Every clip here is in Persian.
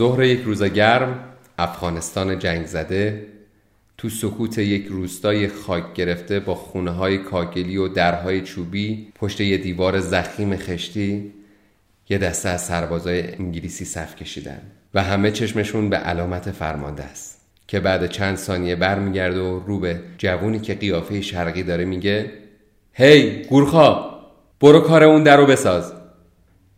ظهر یک روز گرم افغانستان جنگ زده تو سکوت یک روستای خاک گرفته با خونه های کاگلی و درهای چوبی پشت یه دیوار زخیم خشتی یه دسته از سربازای انگلیسی صف کشیدن و همه چشمشون به علامت فرمانده است که بعد چند ثانیه برمیگرده و رو به جوونی که قیافه شرقی داره میگه هی گورخا برو کار اون در رو بساز.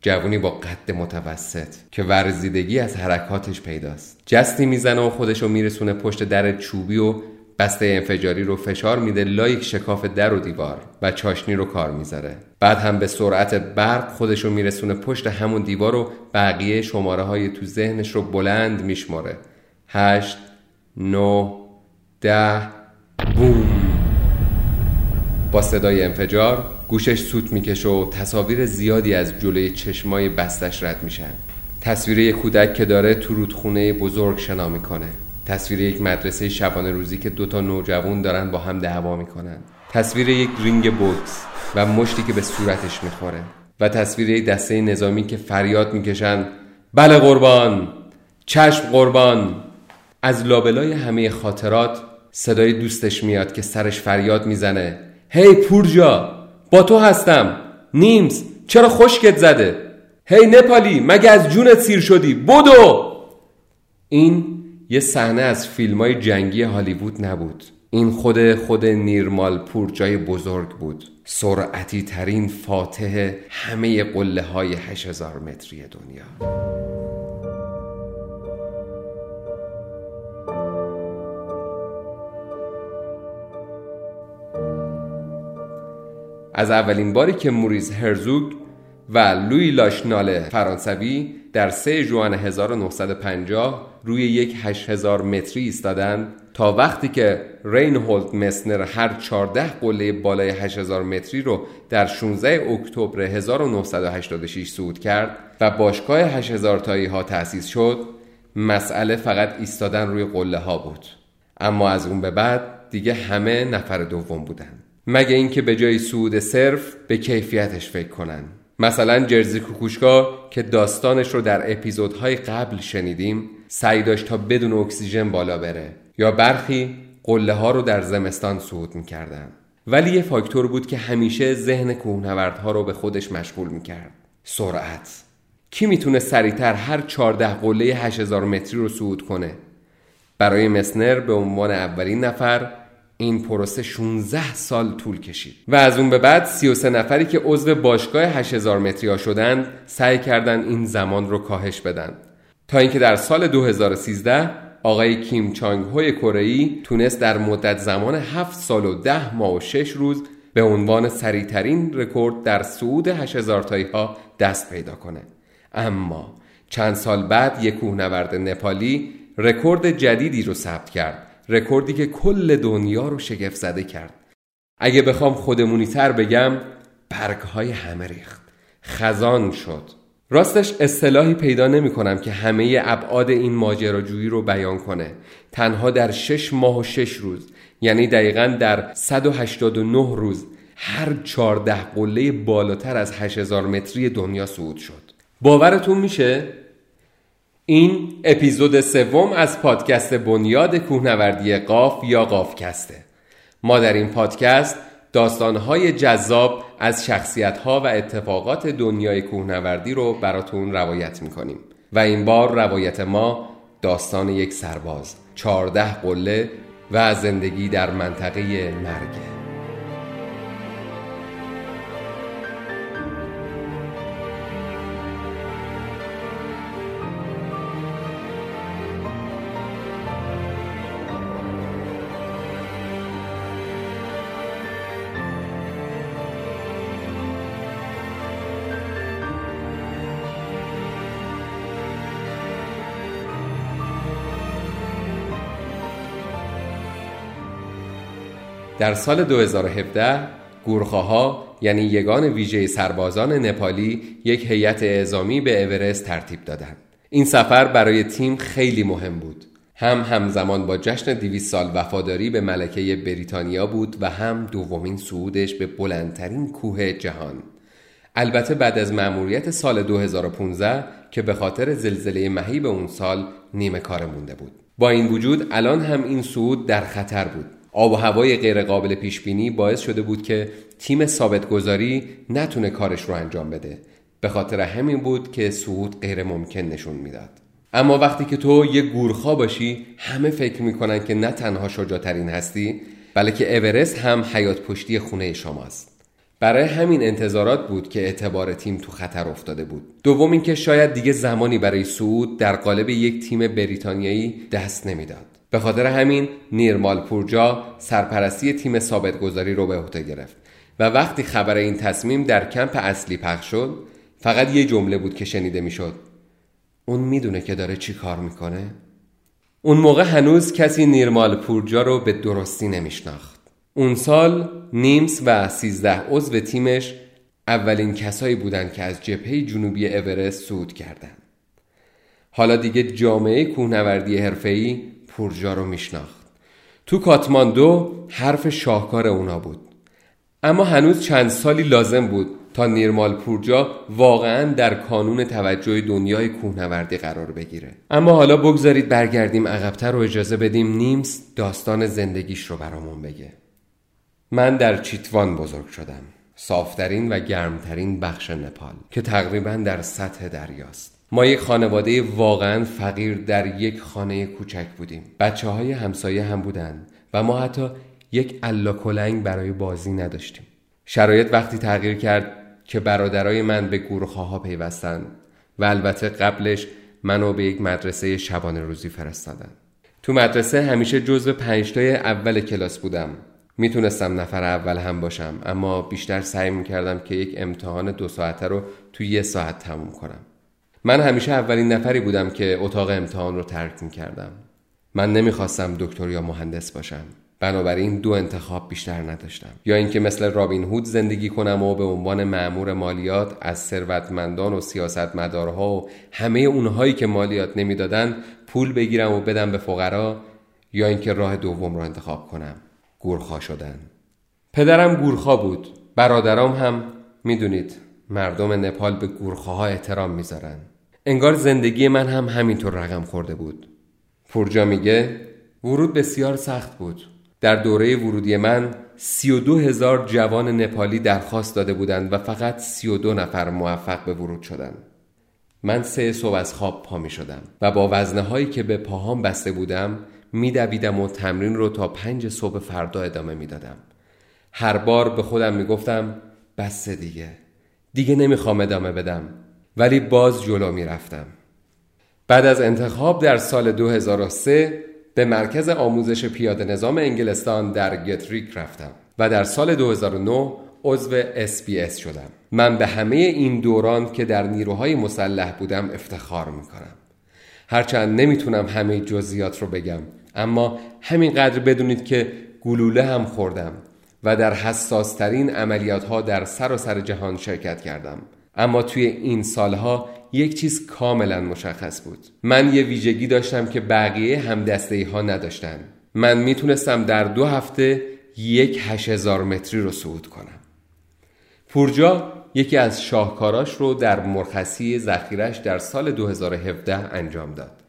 جوونی با قد متوسط که ورزیدگی از حرکاتش پیداست. جستی می‌زنه و خودشو میرسونه پشت در چوبی و بسته انفجاری رو فشار میده لایک شکاف در و دیوار و چاشنی رو کار می‌ذاره. بعد هم به سرعت برق خودشو میرسونه پشت همون دیوار و بقیه شماره های تو ذهنش رو بلند میشماره. هشت نو ده بوم. با صدای انفجار گوشش سوت می‌کشه و تصاویر زیادی از جلوی چشمای بستش رد میشن. تصویر یک کودک که داره تو رودخونه بزرگ شنا می‌کنه. تصویر یک مدرسه شبانه روزی که دوتا نوجوان دارن با هم دعوا می‌کنن. تصویر یک رینگ بوکس و مشتی که به صورتش می‌خوره. و تصویر یک دسته نظامی که فریاد می‌کشن بله قربان چشم قربان. از لابلای همه خاطرات صدای دوستش میاد که سرش فریاد می‌زنه. هی پورجا! با تو هستم. نیمز چرا خشکت زده؟ هی نپالی مگه از جونت سیر شدی؟ بدو! این یه صحنه از فیلم های جنگی هالیوود نبود. این خود خود نیرمال پور جای بزرگ بود. سرعتی ترین فاتح همه قله های 8000 متری دنیا. از اولین باری که موریز هرزوگ و لوی لاشنال فرانسوی در 3 جوان 1950 روی یک 8000 متری ایستادند تا وقتی که رینهولد مسنر هر 14 قله بالای 8000 متری رو در 16 اکتبر 1986 صعود کرد و باشگاه 8000 تایی ها تأسیس شد مسئله فقط ایستادن روی قله ها بود. اما از اون به بعد دیگه همه نفر دوم بودن مگه اینکه به جای سود صرف به کیفیتش فکر کنن. مثلا جرزی کوکوشکا که داستانش رو در اپیزودهای قبل شنیدیم سعی داشت تا بدون اکسیژن بالا بره یا برخی قله ها رو در زمستان صعود می‌کردن. ولی یه فاکتور بود که همیشه ذهن کوهنوردها رو به خودش مشغول می‌کرد. سرعت. کی می‌تونه سریعتر هر 14 قله 8000 متری رو صعود کنه؟ برای مسنر به عنوان اولین نفر این پروسه 16 سال طول کشید. و از اون به بعد 33 نفری که عضو باشگاه 8000 متری ها شدند سعی کردند این زمان رو کاهش بدن. تا اینکه در سال 2013 آقای کیم چانگ هوی کره تونست در مدت زمان 7 سال و 10 ماه و 6 روز به عنوان سریعترین رکورد در صعود 8000 تایی ها دست پیدا کنه. اما چند سال بعد یک کوهنورد نپالی رکورد جدیدی رو ثبت کرد. رکوردی که کل دنیا رو شگفت زده کرد. اگه بخوام خودمونی تر بگم برگ های همه ریخت. خزان شد. راستش اصطلاحی پیدا نمی کنم که همه ابعاد این ماجراجویی رو بیان کنه. تنها در شش ماه و شش روز یعنی دقیقا در 189 روز هر 14 قله بالاتر از 8000 متری دنیا صعود شد. باورتون میشه؟ این اپیزود سوم از پادکست بنیاد کوهنوردی قاف یا قافکسته. ما در این پادکست داستانهای جذاب از شخصیتها و اتفاقات دنیای کوهنوردی رو براتون روایت می‌کنیم و این بار روایت ما داستان یک سرباز چارده قله و زندگی در منطقه مرگه در سال 2017 گورخاها یعنی یگان ویژه سربازان نپالی یک هیئت اعزامی به اورست ترتیب دادند. این سفر برای تیم خیلی مهم بود. هم همزمان با جشن 200 سال وفاداری به ملکه بریتانیا بود و هم دومین صعودش به بلندترین کوه جهان. البته بعد از مأموریت سال 2015 که به خاطر زلزله مهیب اون سال نیمه کار مونده بود با این وجود الان هم این صعود در خطر بود آب و هوای غیرقابل پیش بینی باعث شده بود که تیم ثابت گذاری نتونه کارش رو انجام بده. به خاطر همین بود که صعود غیر ممکن نشون می‌داد. اما وقتی که تو یه گورخا باشی همه فکر می‌کنن که نه تنها شجاعترین هستی بلکه اورست هم حیات پشتی خونه شماست. برای همین انتظارات بود که اعتبار تیم تو خطر افتاده بود. دوم اینکه شاید دیگه زمانی برای صعود در قالب یک تیم بریتانیایی دست نمی‌داد. به خاطر همین نیرمال پورجا سرپرستی تیم ثابت گذاری رو به عهده گرفت و وقتی خبر این تصمیم در کمپ اصلی پخش شد فقط یه جمله بود که شنیده می‌شد. اون می‌دونه که داره چی کار می‌کنه؟ اون موقع هنوز کسی نیرمال پورجا رو به درستی نمیشناخت. اون سال نیمز و سیزده عضو تیمش اولین کسایی بودند که از جبهه جنوبی اورست صعود کردند. حالا دیگه جامعه کوهنوردی حرفه‌ای پورجا رو میشناخت. تو کاتماندو حرف شاهکار اونا بود. اما هنوز چند سالی لازم بود تا نیرمال پورجا واقعا در کانون توجه دنیای کوهنوردی قرار بگیره اما حالا بگذارید برگردیم عقبتر و اجازه بدیم نیمز داستان زندگیش رو برامون بگه من در چیتوان بزرگ شدم صافترین و گرمترین بخش نپال که تقریبا در سطح دریاست ما یک خانواده واقعا فقیر در یک خانه کوچک بودیم. بچه های همسایه هم بودند و ما حتی یک کلنگ برای بازی نداشتیم. شرایط وقتی تغییر کرد که برادرای من به گورخاها پیوستند و البته قبلش منو به یک مدرسه شبانه روزی فرستادن تو مدرسه همیشه جزو پنجتای اول کلاس بودم. می‌تونستم نفر اول هم باشم اما بیشتر سعی می‌کردم که یک امتحان دو ساعته رو تو یه ساعت تموم کنم. من همیشه اولین نفری بودم که اتاق امتحان رو ترک می‌کردم. من نمی‌خواستم دکتر یا مهندس باشم. بنابراین دو انتخاب بیشتر نداشتم. یا اینکه مثل رابین هود زندگی کنم و به عنوان معمور مالیات از ثروتمندان و سیاستمدارها و همه اونهایی که مالیات نمی‌دادن پول بگیرم و بدم به فقرا یا اینکه راه دوم رو انتخاب کنم. گورخا شدن. پدرم گورخا بود. برادرام هم می‌دونید مردم نپال به گورخاها احترام می‌ذارن. انگار زندگی من هم همینطور رقم خورده بود پورجا میگه ورود بسیار سخت بود در دوره ورودی من سی و دو هزار جوان نپالی درخواست داده بودند و فقط سی و دو نفر موفق به ورود شدند. من سه صبح از خواب پا می شدم و با وزنه هایی که به پاهام بسته بودم میدویدم و تمرین رو تا پنج صبح فردا ادامه می‌دادم. هر بار به خودم می‌گفتم بس دیگه دیگه نمی‌خوام ادامه بدم ولی باز جلو می‌رفتم. بعد از انتخاب در سال 2003 به مرکز آموزش پیاده نظام انگلستان در گتریک رفتم و در سال 2009 عضو SBS شدم. من به همه این دوران که در نیروهای مسلح بودم افتخار می‌کنم. هرچند نمی‌تونم همه جزئیات رو بگم اما همینقدر بدونید که گلوله هم خوردم و در حساسترین عملیات ها در سر و سر جهان شرکت کردم. اما توی این سالها یک چیز کاملا مشخص بود. من یه ویژگی داشتم که بقیه هم دسته ها نداشتن. من می‌تونستم در دو هفته یک هش هزار متری رو صعود کنم. پورجا یکی از شاهکاراش رو در مرخصی ذخیرش در سال 2017 انجام داد.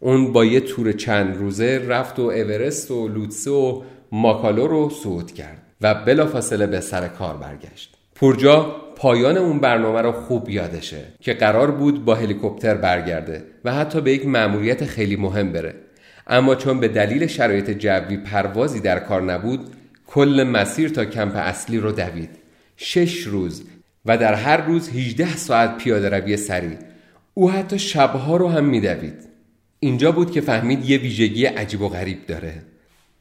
اون با یه تور چند روزه رفت و اورست و لوتسه و ماکالو رو صعود کرد و بلافاصله به سر کار برگشت. پورجا پایان اون برنامه رو خوب یادشه که قرار بود با هلیکوپتر برگرده و حتی به یک مأموریت خیلی مهم بره. اما چون به دلیل شرایط جوی پروازی در کار نبود کل مسیر تا کمپ اصلی رو دوید. شش روز و در هر روز 18 ساعت پیاده روی سریع او حتی شبها رو هم میدوید. اینجا بود که فهمید یه ویژگی عجیب و غریب داره.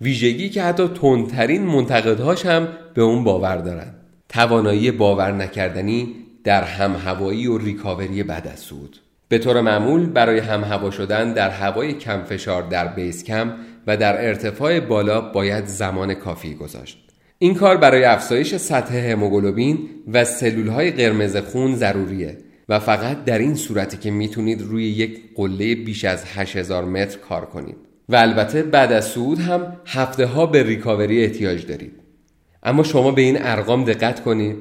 ویژگی که حتی تندترین منتقدهاش هم به اون باور دارن. توانایی باور نکردنی در همهوایی و ریکاوری بعد از سود. به طور معمول برای همهوا شدن در هوای کم فشار در بیس کم و در ارتفاع بالا باید زمان کافی گذاشت. این کار برای افزایش سطح هموگلوبین و سلول های قرمز خون ضروریه و فقط در این صورتی که می‌تونید روی یک قله بیش از 8000 متر کار کنید. و البته بعد از صعود هم هفته ها به ریکاوری احتیاج دارید. اما شما به این ارقام دقت کنید.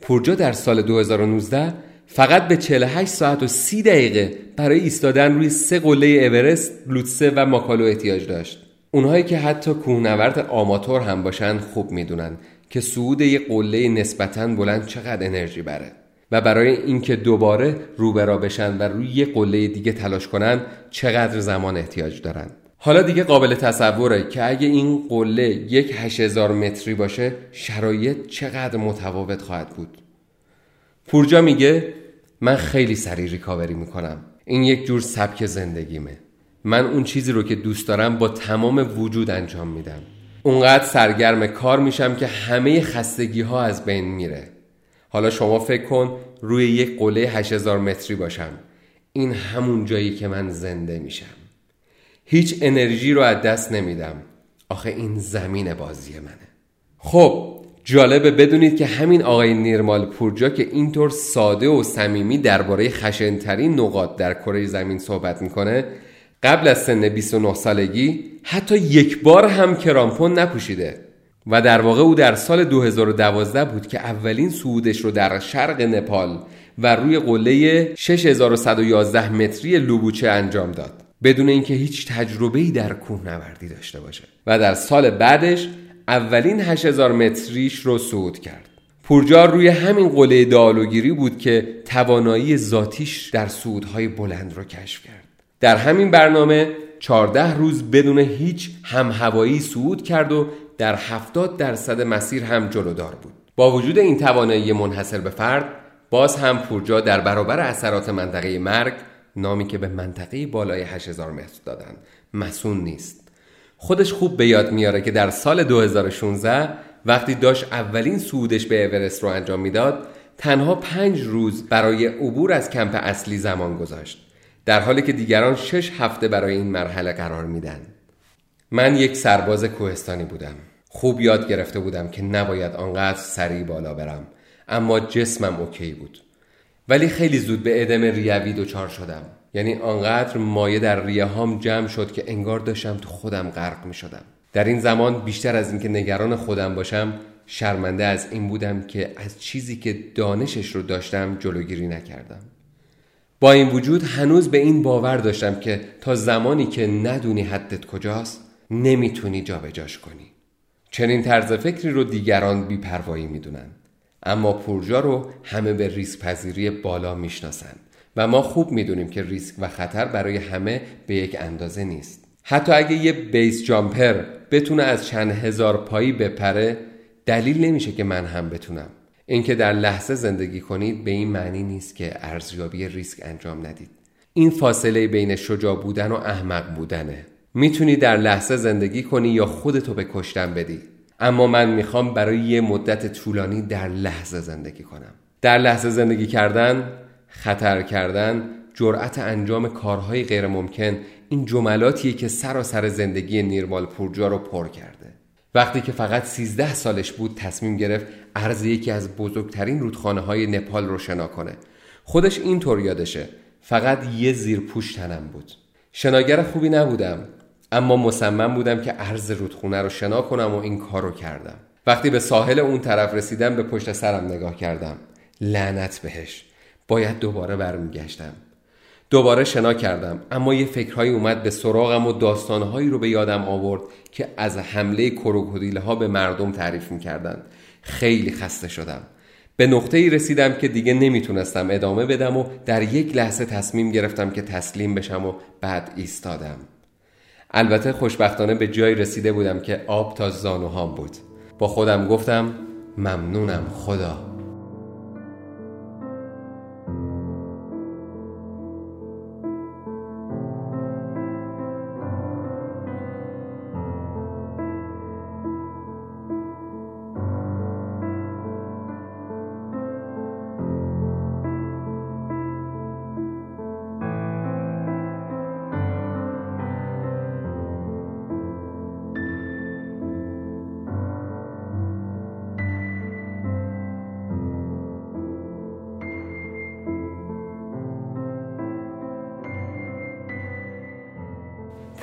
پورجا در سال 2019 فقط به 48 ساعت و 30 دقیقه برای ایستادن روی سه قله اورست، لوتسه و ماکالو احتیاج داشت. اونهایی که حتی کوهنورد آماتور هم باشن خوب می‌دونن که صعود یه قله نسبتا بلند چقدر انرژی بره. و برای اینکه دوباره روبرا بشن و روی یه قله دیگه تلاش کنن چقدر زمان احتیاج دارن. حالا دیگه قابل تصوره که اگه این قله یک 8000 متری باشه شرایط چقدر متفاوت خواهد بود؟ پورجا میگه من خیلی سریع ریکاوری می‌کنم. این یک جور سبک زندگیمه. من اون چیزی رو که دوست دارم با تمام وجود انجام میدم. اونقدر سرگرم کار میشم که همه خستگی ها از بین میره. حالا شما فکر کن روی یک قله 8000 متری باشم. این همون جایی که من زنده میشم. هیچ انرژی رو از دست نمیدم. آخه این زمین بازی منه. خب جالبه بدونید که همین آقای نیرمال پورجا که اینطور ساده و صمیمی درباره خشنترین نقاط در کره زمین صحبت می‌کنه قبل از سن 29 سالگی حتی یک بار هم کرامپون نپوشیده. و در واقع او در سال 2012 بود که اولین صعودش رو در شرق نپال و روی قله 6111 متری لوبوچه انجام داد. بدون اینکه هیچ تجربه ای در کوهنوردی داشته باشه و در سال بعدش اولین 8000 متریش رو صعود کرد. پورجار روی همین قله دالوگیری بود که توانایی ذاتیش در صعودهای بلند رو کشف کرد. در همین برنامه 14 روز بدون هیچ هم هوایی صعود کرد و در 70 درصد مسیر هم جلودار بود. با وجود این توانایی منحصر به فرد باز هم پورجا در برابر اثرات منطقه مرگ نامی که به منطقه بالای 8000 متر دادن. مسون نیست. خودش خوب به یاد میاره که در سال 2016 وقتی داشت اولین صعودش به اورست رو انجام می‌داد تنها پنج روز برای عبور از کمپ اصلی زمان گذاشت. در حالی که دیگران شش هفته برای این مرحله قرار میدن. من یک سرباز کوهستانی بودم. خوب یاد گرفته بودم که نباید آنقدر سریع بالا برم. اما جسمم اوکی بود. ولی خیلی زود به ادم ریوی دچار شدم. یعنی آنقدر مایه در ریه هام جمع شد که انگار داشتم تو خودم غرق می شدم در این زمان بیشتر از اینکه نگران خودم باشم شرمنده از این بودم که از چیزی که دانشش رو داشتم جلوگیری نکردم. با این وجود هنوز به این باور داشتم که تا زمانی که ندونی حدت کجاست نمی‌تونی جابجاش کنی. چنین طرز فکری رو دیگران بیپروایی می‌دونن. اما پورجا رو همه به ریسک پذیری بالا می‌شناسند و ما خوب می‌دونیم که ریسک و خطر برای همه به یک اندازه نیست. حتی اگه یه بیس جامپر بتونه از چند هزار پایی بپره دلیل نمیشه که من هم بتونم. اینکه در لحظه زندگی کنید به این معنی نیست که ارزیابی ریسک انجام ندید. این فاصله بین شجاع بودن و احمق بودنه. می‌تونی در لحظه زندگی کنی یا خودتو به کشتن بدی. اما من می‌خوام برای یه مدت طولانی در لحظه زندگی کنم. در لحظه زندگی کردن خطر کردن جرأت انجام کارهای غیر ممکن این جملاتیه که سراسر زندگی نیرمال پورجا رو پر کرده. وقتی که فقط 13 سالش بود تصمیم گرفت عرض یکی از بزرگترین رودخانه های نپال رو شنا کنه. خودش اینطور یادشه فقط یه زیر پوش تنم بود. شناگر خوبی نبودم. اما مصمم بودم که عرض رودخونه رو شنا کنم و این کار رو کردم. وقتی به ساحل اون طرف رسیدم به پشت سرم نگاه کردم. لعنت بهش. باید دوباره برمیگشتم. دوباره شنا کردم. اما یه فکرهایی اومد به سراغم و داستانهایی رو به یادم آورد که از حمله کروکودیل ها به مردم تعریف می‌کردند. خیلی خسته شدم. به نقطه ای رسیدم که دیگه نمی‌تونستم ادامه بدم و در یک لحظه تصمیم گرفتم که تسلیم بشم و بعد ایستادم. البته خوشبختانه به جایی رسیده بودم که آب تا زانوهام بود. با خودم گفتم ممنونم خدا.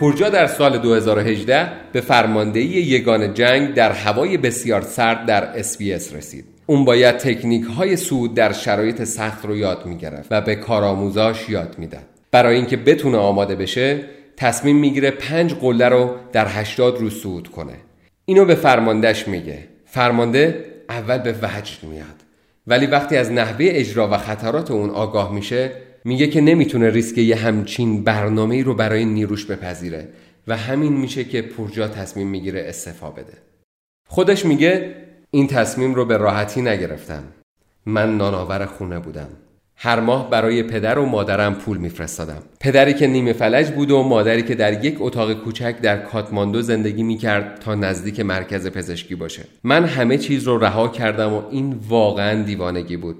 پورجا در سال 2018 به فرماندهی یگان جنگ در هوای بسیار سرد در اسپیس رسید. اون باید تکنیک های سود در شرایط سخت رو یاد می‌گرفت و به کارآموزاش یاد می‌داد. برای اینکه بتونه آماده بشه تصمیم می‌گیره پنج قله رو در 80 روز سود کنه. اینو به فرماندهش میگه. فرمانده اول به وجد میاد. ولی وقتی از نحوه اجرا و خطرات اون آگاه میشه میگه که نمی‌تونه ریسک یه همچین برنامه رو برای نیروش بپذیره و همین میشه که پورجا تصمیم می‌گیره استفا بده. خودش میگه این تصمیم رو به راحتی نگرفتم. من نانآور خونه بودم. هر ماه برای پدر و مادرم پول میفرستادم. پدری که نیمه فلج بود و مادری که در یک اتاق کوچک در کاتماندو زندگی می‌کرد تا نزدیک مرکز پزشکی باشه. من همه چیز رو رها کردم و این واقعا دیوانگی بود.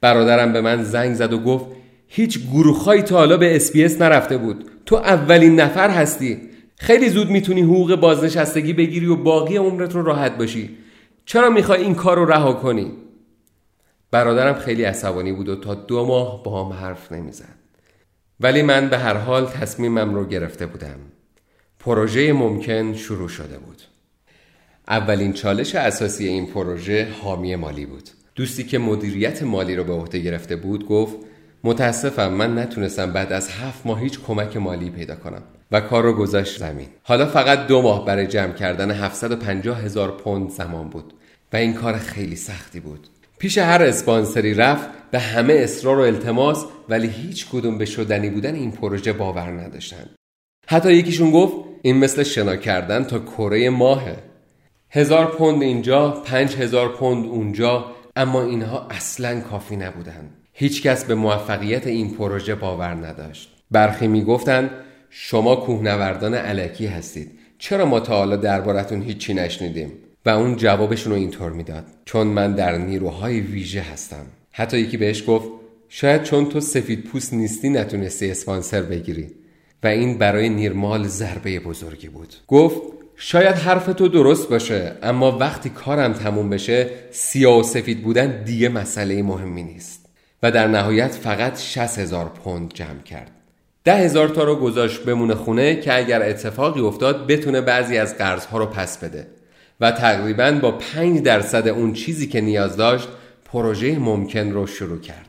برادرم به من زنگ زد و گفت هیچ گروههایی تا حالا به اسپیس نرفته بود. تو اولین نفر هستی. خیلی زود می‌تونی حقوق بازنشستگی بگیری و باقی عمرت رو راحت باشی. چرا می‌خوای این کار رو رها کنی؟ برادرم خیلی عصبانی بود و تا دو ماه با هم حرف نمی‌زد. ولی من به هر حال تصمیمم رو گرفته بودم. پروژه ممکن شروع شده بود. اولین چالش اساسی این پروژه حامی مالی بود. دوستی که مدیریت مالی رو به عهده گرفته بود گفت متاسفم من نتونستم بعد از هفت ماه هیچ کمک مالی پیدا کنم و کار رو گذاشت زمین. حالا فقط دو ماه برای جمع کردن 750 هزار پوند زمان بود و این کار خیلی سختی بود. پیش هر اسپانسری رفت به همه اصرار و التماس ولی هیچ کدوم به شدنی بودن این پروژه باور نداشتن. حتی یکیشون گفت این مثل شنا کردن تا کره ماهه. هزار پوند اینجا پنج هزار پوند اونجا اما اینها اصلا کافی نبودن. هیچکس به موفقیت این پروژه باور نداشت. برخی می‌گفتند شما کوهنوردان علکی هستید. چرا ما تا حالا دربارتون هیچی نشنیدیم؟ و اون جوابشون رو اینطور می‌داد. چون من در نیروهای ویژه هستم. حتی یکی بهش گفت شاید چون تو سفید پوست نیستی نتونستی اسپانسر بگیری. و این برای نیرمال ضربه بزرگی بود. گفت شاید حرف تو درست باشه اما وقتی کارم تموم بشه سیاه و سفید بودن دیگه مسئله مهمی نیست. و در نهایت فقط 60 هزار پوند جمع کرد. ده هزار تا رو گذاشت بمونه خونه که اگر اتفاقی افتاد بتونه بعضی از قرضها رو پس بده. و تقریبا با 5 درصد اون چیزی که نیاز داشت پروژه ممکن رو شروع کرد.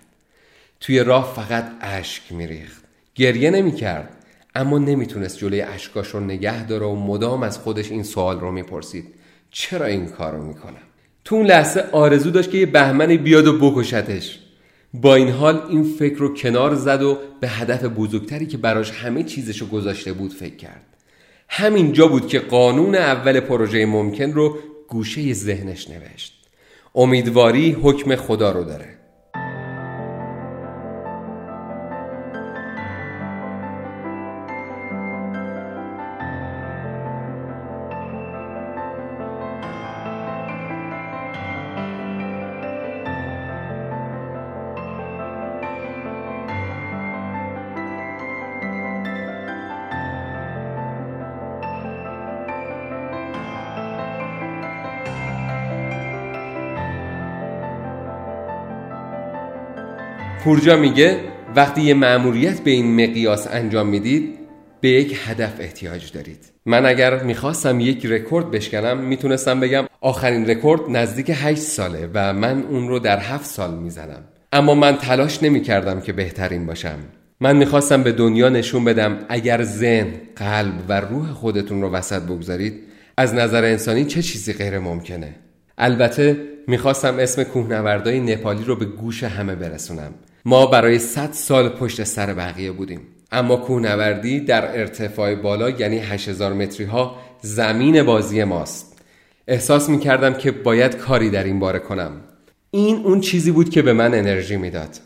توی راه فقط اشک میریخت. گریه نمی‌کرد. اما نمی‌تونست جلوی اشکاش رو نگه داره و مدام از خودش این سوال رو می‌پرسید. چرا این کار رو می‌کنم؟ تو اون لحظه آرزو داشت که یه بهمنی بیاد و بکشتش. با این حال این فکر رو کنار زد و به هدف بزرگتری که براش همه چیزشو گذاشته بود فکر کرد. همین جا بود که قانون اول پروژه ممکن رو گوشه ذهنش نوشت. امیدواری حکم خدا رو داره. پورجا میگه وقتی یه مأموریت به این مقیاس انجام می‌دید به یک هدف احتیاج دارید. من اگر می‌خواستم یک رکورد بشکنم می‌تونستم بگم آخرین رکورد نزدیک 8 ساله و من اون رو در 7 سال می‌زنم. اما من تلاش نمی‌کردم که بهترین باشم. من می‌خواستم به دنیا نشون بدم اگر ذهن، قلب و روح خودتون رو وسط بگذارید از نظر انسانی چه چیزی غیر ممکنه؟ البته می‌خواستم اسم کوهنوردای نپالی رو به گوش همه برسونم. ما برای 100 سال پشت سر بقیه بودیم. اما کوهنوردی در ارتفاع بالا یعنی 8000 متری ها زمین بازی ماست. احساس می کردم که باید کاری در این باره کنم. این اون چیزی بود که به من انرژی می‌داد.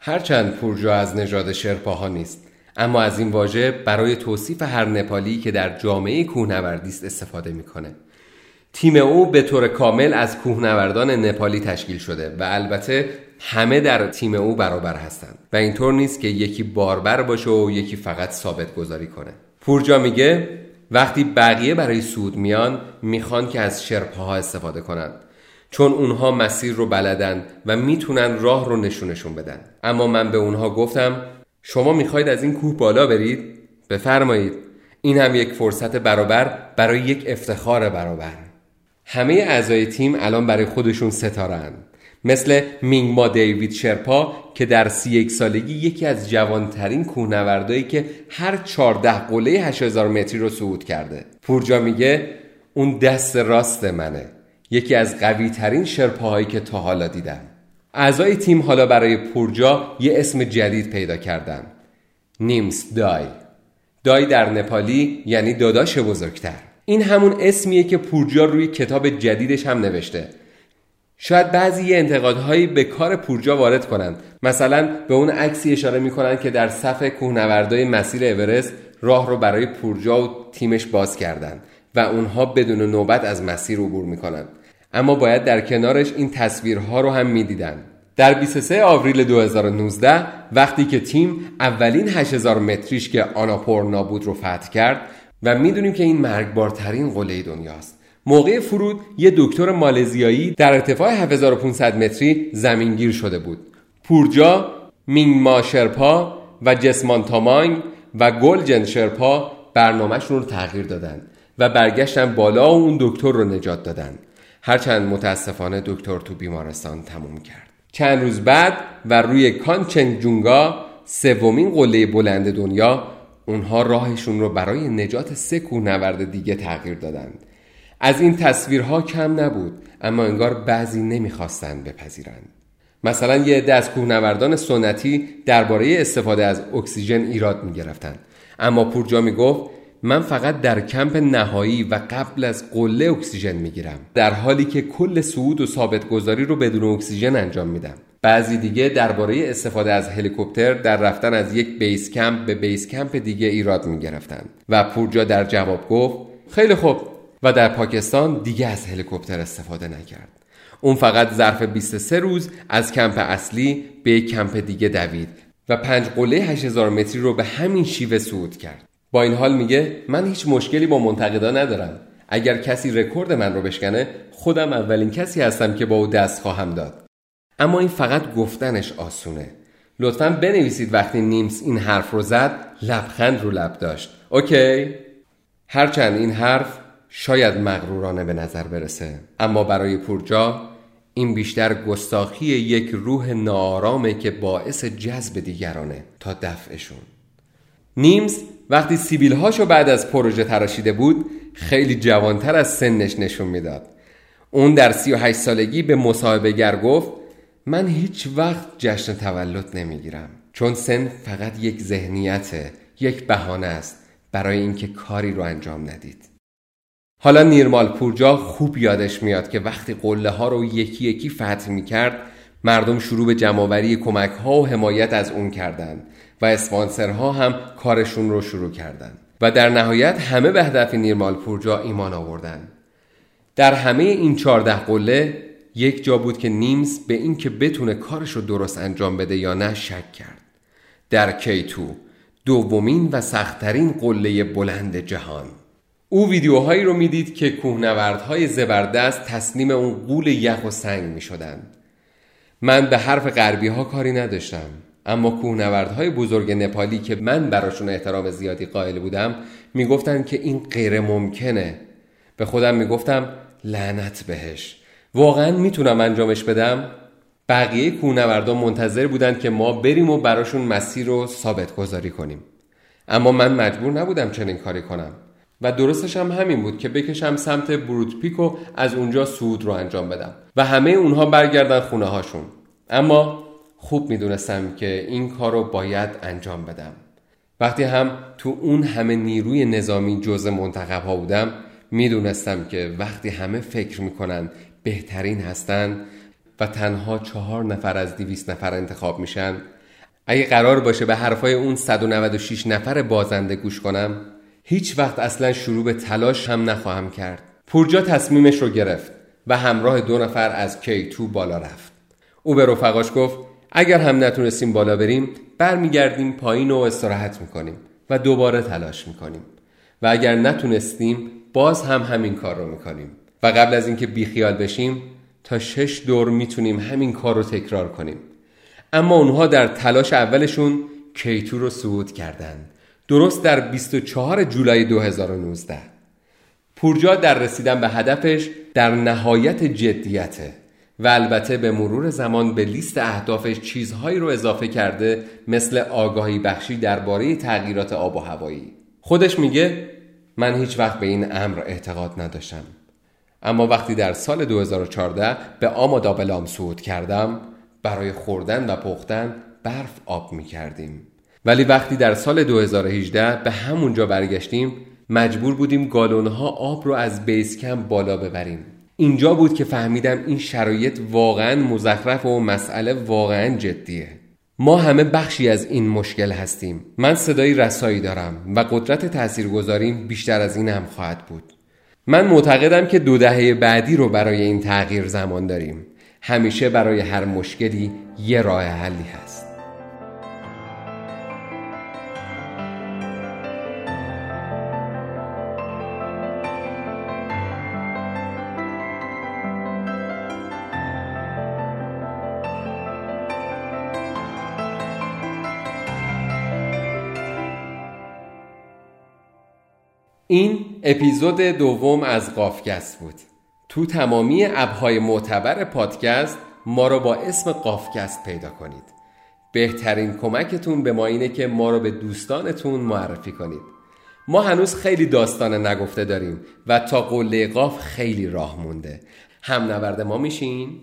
هرچند پورجا از نژاد شرپاها نیست اما از این واژه برای توصیف هر نپالی که در جامعه کوهنوردی است استفاده می‌کنه. تیم او به طور کامل از کوهنوردان نپالی تشکیل شده و البته همه در تیم او برابر هستند و اینطور نیست که یکی باربر باشه و یکی فقط ثابت گذاری کنه. پورجا میگه وقتی بقیه برای سود میان می‌خوان که از شرپاها استفاده کنند. چون اونها مسیر رو بلدن و می‌تونن راه رو نشونشون بدن. اما من به اونها گفتم شما می‌خواید از این کوه بالا برید؟ بفرمایید. این هم یک فرصت برابر برای یک افتخار برابر. همه اعضای تیم الان برای خودشون ستارن مثل مینگما دیوید شرپا که در سی یک سالگی یکی از جوانترین کوهنوردایی که هر چارده قله 8000 متری رو صعود کرده. پورجا میگه اون دست راست منه. یکی از قوی ترین شرپاهایی که تا حالا دیدم. اعضای تیم حالا برای پورجا یه اسم جدید پیدا کردن. نیمس دای. دای در نپالی یعنی داداش بزرگتر. این همون اسمیه که پورجا روی کتاب جدیدش هم نوشته. شاید بعضی یه انتقادهایی به کار پورجا وارد کنند. مثلا به اون عکسی اشاره می‌کنن که در صف کوهنوردای مسیر اورست راه رو برای پورجا و تیمش باز کردند و اونها بدون نوبت از مسیر عبور می‌کنن اما باید در کنارش این تصویرها رو هم می‌دیدن در 23 آوریل 2019 وقتی که تیم اولین 8000 متریش که آناپور نابود رو فتح کرد و می‌دونیم که این مرگبارترین قله دنیاست. موقع فرود یه دکتر مالزیایی در ارتفاع 7500 متری زمینگیر شده بود. پورجا، مینگما شرپا و جسمان تامانگ و گلجن شرپا برنامهشون رو تغییر دادن و برگشتن بالا و اون دکتر رو نجات دادن. هرچند متاسفانه دکتر تو بیمارستان تموم کرد. چند روز بعد و روی کانچن جونگا سومین قله بلند دنیا اونها راهشون رو برای نجات سه کوهنورد دیگه تغییر دادند. از این تصویرها کم نبود اما انگار بعضی نمی‌خواستند بپذیرند. مثلا یه عده از کوهنوردان سنتی درباره استفاده از اکسیژن ایراد می‌گرفتند. اما پورجا می‌گفت من فقط در کمپ نهایی و قبل از قله اکسیژن می‌گیرم در حالی که کل صعود و ثابت گذاری رو بدون اکسیژن انجام میدم. بعضی دیگه درباره استفاده از هلیکوپتر در رفتن از یک base camp به base camp دیگه ایراد می‌گرفتند و پورجا در جواب گفت خیلی خوب و در پاکستان دیگه از هلیکوپتر استفاده نکرد. اون فقط ظرف 23 روز از کمپ اصلی به یک کمپ دیگه دوید و پنج قله 8000 متری رو به همین شیوه صعود کرد. با این حال میگه من هیچ مشکلی با منتقدا ندارم. اگر کسی رکورد من رو بشکنه خودم اولین کسی هستم که با او دست خواهم داد. اما این فقط گفتنش آسونه. لطفا بنویسید وقتی نیمس این حرف رو زد لبخند رو لب داشت. اوکی. هرچند این حرف شاید مغرورانه به نظر برسه. اما برای پورجا این بیشتر گستاخی یک روح نارامه که باعث جذب دیگرانه تا دفعشون. نیمز وقتی سیبیل هاشو بعد از پروژه تراشیده بود خیلی جوانتر از سنش نشون می‌داد. اون در سی و هشت سالگی به مصاحبه گر گفت من هیچ وقت جشن تولد نمی‌گیرم چون سن فقط یک ذهنیته یک بهانه است برای اینکه کاری رو انجام ندید. حالا نیرمال پورجا خوب یادش میاد که وقتی قله ها رو یکی یکی فتح می کرد مردم شروع به جمعآوری کمک ها و حمایت از اون کردند و اسپانسرها هم کارشون رو شروع کردند و در نهایت همه به هدف نیرمال پورجا ایمان آوردن در همه این چارده قله یک جا بود که نیمز به اینکه بتونه کارش رو درست انجام بده یا نه شک کرد. در کیتو دومین و سختترین قله بلند جهان. او ویدیوهایی رو می‌دید که کوهنوردهای زبردست تسلیم اون قول یخ و سنگ می شدن. من به حرف غربی ها کاری نداشتم اما کوهنوردهای بزرگ نپالی که من براشون احترام زیادی قائل بودم می‌گفتن که این غیر ممکنه. به خودم می‌گفتم لعنت بهش. واقعا می‌تونم انجامش بدم؟ بقیه کوهنوردان منتظر بودند که ما بریم و براشون مسیر رو ثابت گذاری کنیم. اما من مجبور نبودم چنین کاری کنم. و درستش هم همین بود که بکشم سمت برود پیکو از اونجا سود رو انجام بدم و همه اونها برگردن خونه هاشون. اما خوب می‌دونستم که این کار رو باید انجام بدم. وقتی هم تو اون همه نیروی نظامی جزء منتخب ها بودم می‌دونستم که وقتی همه فکر می‌کنن بهترین هستن و تنها چهار نفر از دیویست نفر انتخاب میشن اگه قرار باشه به حرفای اون 196 نفر بازنده گوش کنم هیچ وقت اصلا شروع به تلاش هم نخواهم کرد. پورجا تصمیمش رو گرفت و همراه دو نفر از کی تو بالا رفت. او به رفقاش گفت اگر هم نتونستیم بالا بریم برمیگردیم پایین و استراحت می‌کنیم و دوباره تلاش می‌کنیم. و اگر نتونستیم باز هم همین کار رو می‌کنیم. و قبل از اینکه بیخیال بشیم تا شش دور می‌تونیم همین کار رو تکرار کنیم. اما اونها در تلاش اولشون کیتو رو صعود کردند. درست در 24 جولای 2019 پورجا در رسیدن به هدفش در نهایت جدیته و البته به مرور زمان به لیست اهدافش چیزهایی رو اضافه کرده مثل آگاهی بخشی درباره تغییرات آب و هوایی. خودش میگه من هیچ وقت به این امر اعتقاد نداشتم. اما وقتی در سال 2014 به آمادابلام صعود کردم برای خوردن و پختن برف آب می کردیم ولی وقتی در سال 2018 به همونجا برگشتیم مجبور بودیم گالونها آب رو از بیس کم بالا ببریم. اینجا بود که فهمیدم این شرایط واقعا مزخرف و مسئله واقعا جدیه. ما همه بخشی از این مشکل هستیم. من صدای رسایی دارم و قدرت تاثیرگذاریم بیشتر از این هم خواهد بود. من معتقدم که دو دهه بعدی رو برای این تغییر زمان داریم. همیشه برای هر مشکلی یه راه حلی هست. این اپیزود دوم از قافکست بود. تو تمامی ابهای معتبر پادکست ما رو با اسم قافکست پیدا کنید. بهترین کمکتون به ما اینه که ما رو به دوستانتون معرفی کنید. ما هنوز خیلی داستان نگفته داریم و تا قله قاف خیلی راه مونده. هم نورد ما میشین؟